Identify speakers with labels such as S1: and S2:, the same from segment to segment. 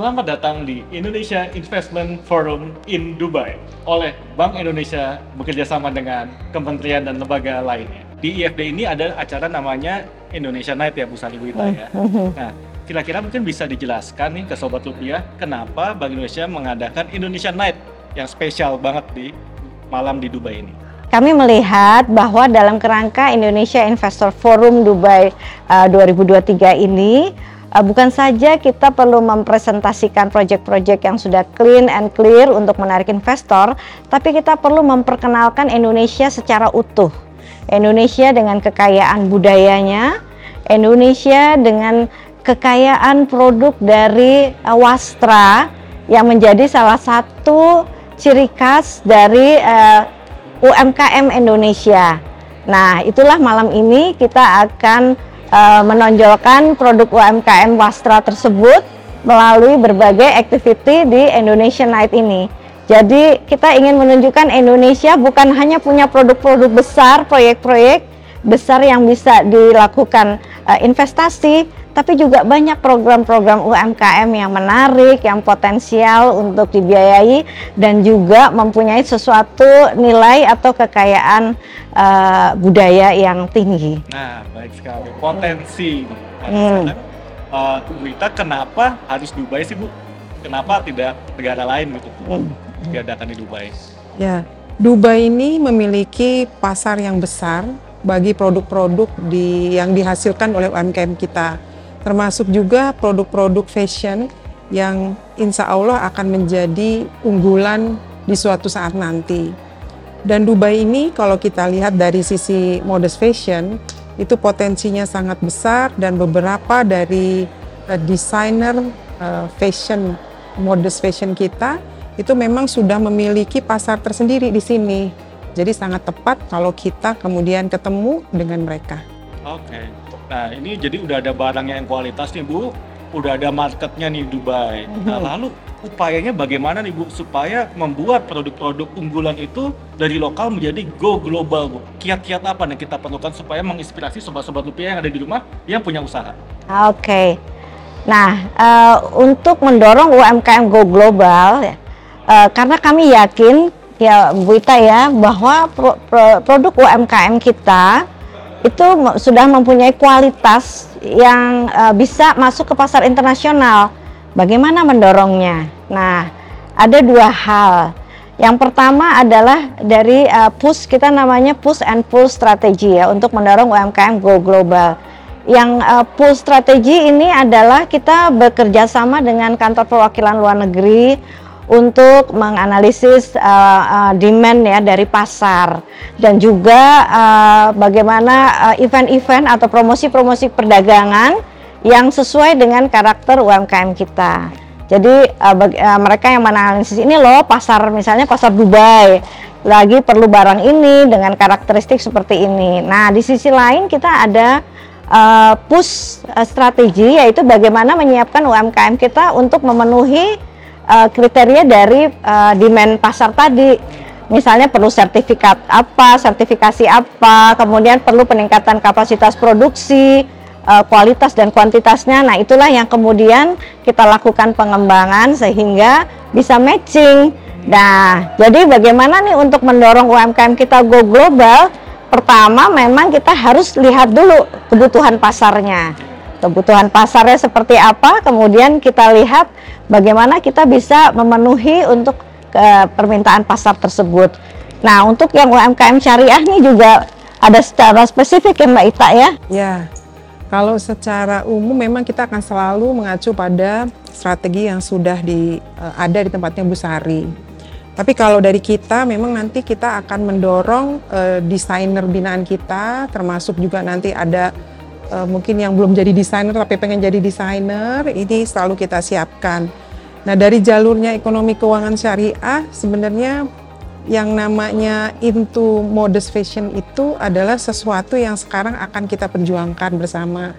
S1: Selamat datang di Indonesia Investment Forum in Dubai oleh Bank Indonesia bekerjasama dengan kementerian dan lembaga lainnya. Di IFD ini ada acara namanya Indonesia Night ya Bu Sari Wita ya. Nah, kira-kira mungkin bisa dijelaskan nih ke Sobat Rupiah kenapa Bank Indonesia mengadakan Indonesia Night yang spesial banget di malam di Dubai ini.
S2: Kami melihat bahwa dalam kerangka Indonesia Investor Forum Dubai uh, 2023 ini bukan saja kita perlu mempresentasikan proyek-proyek yang sudah clean and clear untuk menarik investor, tapi kita perlu memperkenalkan Indonesia secara utuh. Indonesia dengan kekayaan budayanya, Indonesia dengan kekayaan produk dari uh, wastra yang menjadi salah satu ciri khas dari uh, UMKM Indonesia. Nah, itulah malam ini kita akan uh, menonjolkan produk UMKM Wastra tersebut melalui berbagai activity di Indonesia Night ini. Jadi kita ingin menunjukkan Indonesia bukan hanya punya produk-produk besar, proyek-proyek besar yang bisa dilakukan uh, investasi, tapi juga banyak program-program UMKM yang menarik, yang potensial untuk dibiayai dan juga mempunyai sesuatu nilai atau kekayaan uh, budaya yang tinggi.
S1: Nah, baik sekali. Potensi. Hmm. Uh, Wita, kenapa harus Dubai sih Bu? Kenapa tidak negara lain gitu hmm. diadakan di Dubai?
S3: Ya, Dubai ini memiliki pasar yang besar bagi produk-produk di yang dihasilkan oleh UMKM kita termasuk juga produk-produk fashion yang insya Allah akan menjadi unggulan di suatu saat nanti. Dan Dubai ini kalau kita lihat dari sisi modest fashion, itu potensinya sangat besar dan beberapa dari uh, desainer uh, fashion, modest fashion kita itu memang sudah memiliki pasar tersendiri di sini. Jadi sangat tepat kalau kita kemudian ketemu dengan mereka.
S1: Oke. Okay. Nah ini jadi udah ada barangnya yang kualitas nih Bu, udah ada marketnya nih Dubai. Nah mhm. lalu upayanya bagaimana nih Bu supaya membuat produk-produk unggulan itu dari lokal menjadi go global Bu? Kiat-kiat apa nih kita perlukan supaya menginspirasi sobat-sobat rupiah yang ada di rumah yang punya usaha?
S2: Oke. Okay. Nah, uh, untuk mendorong UMKM go global, uh, karena kami yakin ya Bu Ita ya bahwa pro, pro, produk UMKM kita itu sudah mempunyai kualitas yang uh, bisa masuk ke pasar internasional. Bagaimana mendorongnya? Nah, ada dua hal. Yang pertama adalah dari uh, push kita namanya push and pull strategi ya untuk mendorong UMKM go global. Yang uh, pull strategi ini adalah kita bekerja sama dengan kantor perwakilan luar negeri untuk menganalisis uh, uh, demand ya dari pasar dan juga uh, bagaimana event-event uh, atau promosi-promosi perdagangan yang sesuai dengan karakter UMKM kita. Jadi uh, bagi, uh, mereka yang menganalisis ini loh pasar misalnya pasar Dubai lagi perlu barang ini dengan karakteristik seperti ini. Nah di sisi lain kita ada uh, push uh, strategi yaitu bagaimana menyiapkan UMKM kita untuk memenuhi uh, kriteria dari uh, demand pasar tadi. Misalnya perlu sertifikat apa, sertifikasi apa, kemudian perlu peningkatan kapasitas produksi, uh, kualitas dan kuantitasnya. Nah, itulah yang kemudian kita lakukan pengembangan sehingga bisa matching. Nah, jadi bagaimana nih untuk mendorong UMKM kita go global? Pertama, memang kita harus lihat dulu kebutuhan pasarnya kebutuhan pasarnya seperti apa, kemudian kita lihat bagaimana kita bisa memenuhi untuk ke permintaan pasar tersebut. Nah, untuk yang UMKM syariah ini juga ada secara spesifik ya Mbak Ita ya?
S3: Ya, kalau secara umum memang kita akan selalu mengacu pada strategi yang sudah di, uh, ada di tempatnya Bu Sari. Tapi kalau dari kita memang nanti kita akan mendorong uh, desainer binaan kita, termasuk juga nanti ada uh, mungkin yang belum jadi desainer tapi pengen jadi desainer ini selalu kita siapkan. Nah dari jalurnya ekonomi keuangan syariah sebenarnya yang namanya into modest fashion itu adalah sesuatu yang sekarang akan kita perjuangkan bersama.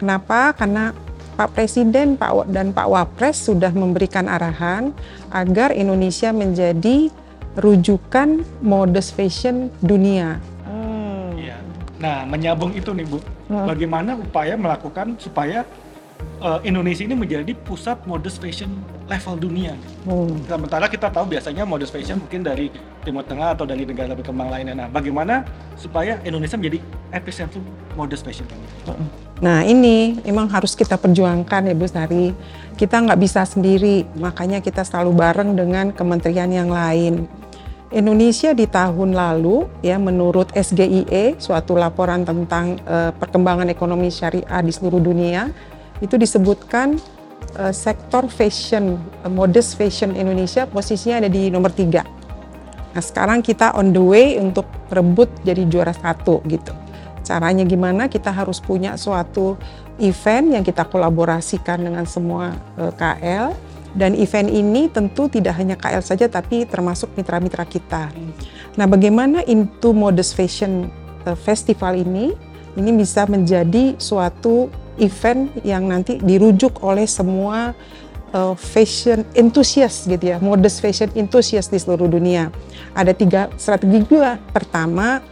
S3: Kenapa? Karena Pak Presiden Pak dan Pak Wapres sudah memberikan arahan agar Indonesia menjadi rujukan modest fashion dunia.
S1: Hmm. Nah, menyambung itu nih Bu, hmm. bagaimana upaya melakukan supaya eh, Indonesia ini menjadi pusat modest fashion level dunia.
S2: Hmm.
S1: Sementara kita tahu biasanya modest fashion mungkin dari Timur Tengah atau dari negara berkembang lainnya. Nah, bagaimana supaya Indonesia menjadi epicentrum modest fashion?
S3: Nah ini memang harus kita perjuangkan ya Bu Sari. Kita nggak bisa sendiri, makanya kita selalu bareng dengan kementerian yang lain. Indonesia di tahun lalu ya menurut SGIE suatu laporan tentang eh, perkembangan ekonomi syariah di seluruh dunia itu disebutkan eh, sektor fashion eh, modest fashion Indonesia posisinya ada di nomor tiga. Nah sekarang kita on the way untuk rebut jadi juara satu gitu. Caranya gimana? Kita harus punya suatu event yang kita kolaborasikan dengan semua eh, KL dan event ini tentu tidak hanya KL saja tapi termasuk mitra-mitra kita. Nah, bagaimana Into Modest Fashion eh, Festival ini ini bisa menjadi suatu event yang nanti dirujuk oleh semua eh, fashion enthusiast gitu ya, modest fashion enthusiast di seluruh dunia. Ada tiga strategi juga. Pertama,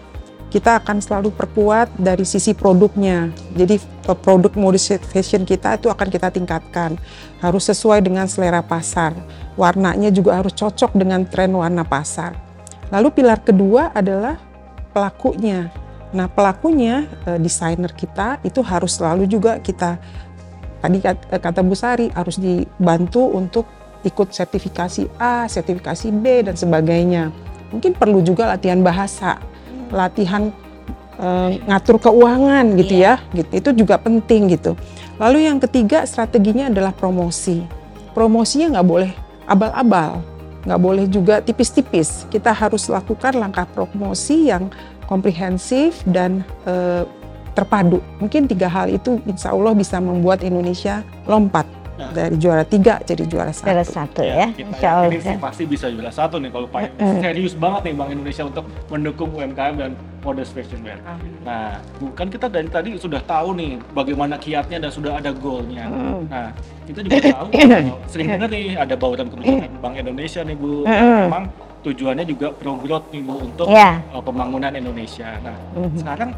S3: kita akan selalu perkuat dari sisi produknya. Jadi produk modest fashion kita itu akan kita tingkatkan. Harus sesuai dengan selera pasar. Warnanya juga harus cocok dengan tren warna pasar. Lalu pilar kedua adalah pelakunya. Nah, pelakunya eh, desainer kita itu harus selalu juga kita tadi eh, kata Bu Sari harus dibantu untuk ikut sertifikasi A, sertifikasi B dan sebagainya. Mungkin perlu juga latihan bahasa, latihan eh, ngatur keuangan gitu ya, gitu. Itu juga penting gitu. Lalu yang ketiga strateginya adalah promosi. Promosinya nggak boleh abal-abal, nggak boleh juga tipis-tipis. Kita harus lakukan langkah promosi yang komprehensif dan eh, terpadu. Mungkin tiga hal itu insya Allah bisa membuat Indonesia lompat
S1: Nah.
S3: dari juara tiga jadi juara satu.
S2: Juara satu ya,
S1: kita
S2: insya Allah
S1: sih pasti bisa juara satu nih kalau Pak serius banget nih Bank Indonesia untuk mendukung UMKM dan modest fashion wear. Nah, bukan kita dari tadi sudah tahu nih bagaimana kiatnya dan sudah ada goalnya.
S2: Hmm.
S1: Nah, kita juga tahu kalau sering dengar nih ada bauran kebijakan Bank Indonesia nih Bu.
S2: Hmm.
S1: Memang tujuannya juga pro growth nih Bu untuk
S2: Ya.
S1: uh, pembangunan Indonesia. Nah,
S2: Mhm.
S1: sekarang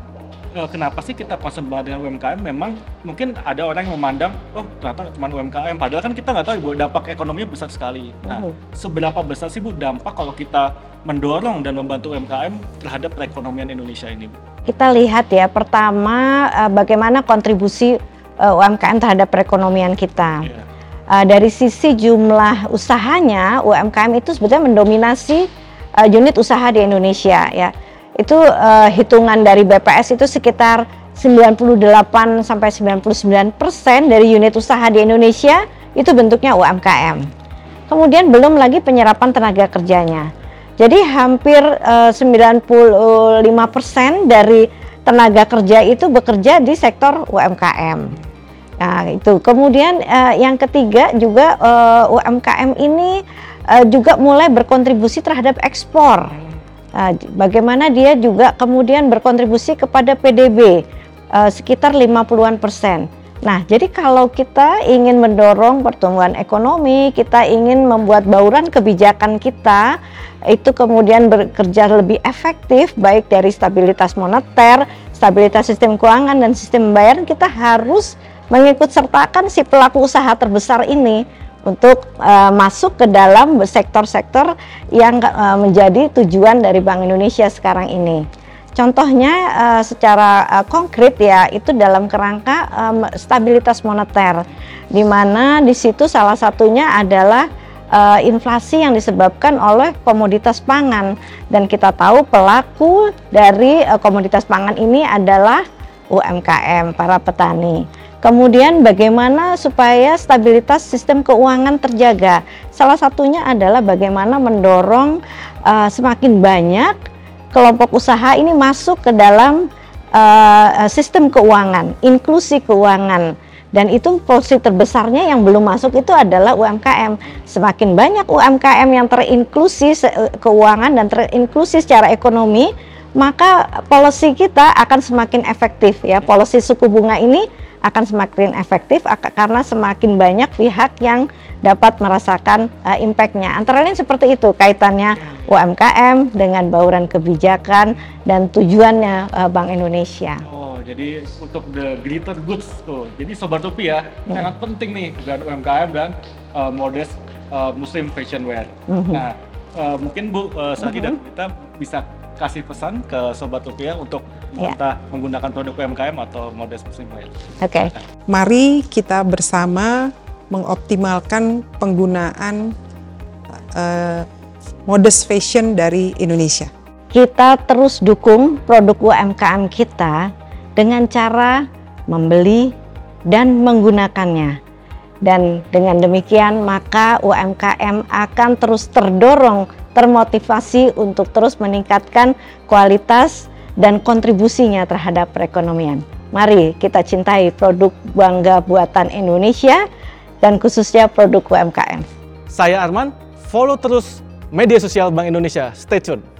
S1: kenapa sih kita concern banget dengan UMKM? Memang mungkin ada orang yang memandang, oh ternyata cuma UMKM. Padahal kan kita nggak tahu Bu dampak ekonominya besar sekali. Nah,
S2: Mhm.
S1: seberapa besar sih Bu dampak kalau kita mendorong dan membantu UMKM terhadap perekonomian Indonesia ini? Bu?
S2: Kita lihat ya, pertama eh, bagaimana kontribusi eh, UMKM terhadap perekonomian kita.
S1: Iya.
S2: Uh, dari sisi jumlah usahanya UMKM itu sebetulnya mendominasi unit usaha di Indonesia ya. Itu uh, hitungan dari BPS itu sekitar 98 sampai 99 persen dari unit usaha di Indonesia itu bentuknya UMKM. Kemudian belum lagi penyerapan tenaga kerjanya. Jadi hampir eh, 95 persen dari tenaga kerja itu bekerja di sektor UMKM. Nah, itu. Kemudian eh, yang ketiga juga eh, UMKM ini eh, juga mulai berkontribusi terhadap ekspor. Nah, bagaimana dia juga kemudian berkontribusi kepada PDB eh, sekitar 50-an persen. Nah, jadi kalau kita ingin mendorong pertumbuhan ekonomi, kita ingin membuat bauran kebijakan kita itu kemudian bekerja lebih efektif baik dari stabilitas moneter, stabilitas sistem keuangan dan sistem pembayaran kita harus mengikut sertakan si pelaku usaha terbesar ini untuk eh, masuk ke dalam sektor-sektor yang eh, menjadi tujuan dari Bank Indonesia sekarang ini. Contohnya eh, secara eh, konkret ya itu dalam kerangka em, stabilitas moneter, di mana di situ salah satunya adalah eh, inflasi yang disebabkan oleh komoditas pangan dan kita tahu pelaku dari eh, komoditas pangan ini adalah UMKM para petani. Kemudian bagaimana supaya stabilitas sistem keuangan terjaga? Salah satunya adalah bagaimana mendorong eh, semakin banyak kelompok usaha ini masuk ke dalam eh, sistem keuangan, inklusi keuangan. Dan itu porsi terbesarnya yang belum masuk itu adalah UMKM. Semakin banyak UMKM yang terinklusi keuangan dan terinklusi secara ekonomi, maka policy kita akan semakin efektif ya. Policy suku bunga ini akan semakin efektif karena semakin banyak pihak yang dapat merasakan uh, impact-nya. Antara lain seperti itu kaitannya UMKM dengan bauran kebijakan dan tujuannya uh, Bank Indonesia.
S1: Oh, Jadi untuk the glitter goods tuh. Jadi sobat rupiah sangat penting nih brand UMKM dan uh, modest uh, muslim fashion wear.
S2: Mhm.
S1: Nah, uh, mungkin Bu uh, Sadi dan kita bisa kasih pesan ke sobat rupiah untuk
S2: Ya.
S1: entah menggunakan produk UMKM atau modest muslim wear.
S2: Oke.
S3: Mari kita bersama mengoptimalkan penggunaan eh, modest fashion dari Indonesia.
S2: Kita terus dukung produk UMKM kita dengan cara membeli dan menggunakannya. Dan dengan demikian maka UMKM akan terus terdorong, termotivasi untuk terus meningkatkan kualitas dan kontribusinya terhadap perekonomian. Mari kita cintai produk bangga buatan Indonesia dan khususnya produk UMKM.
S1: Saya Arman, follow terus media sosial Bank Indonesia. Stay tune.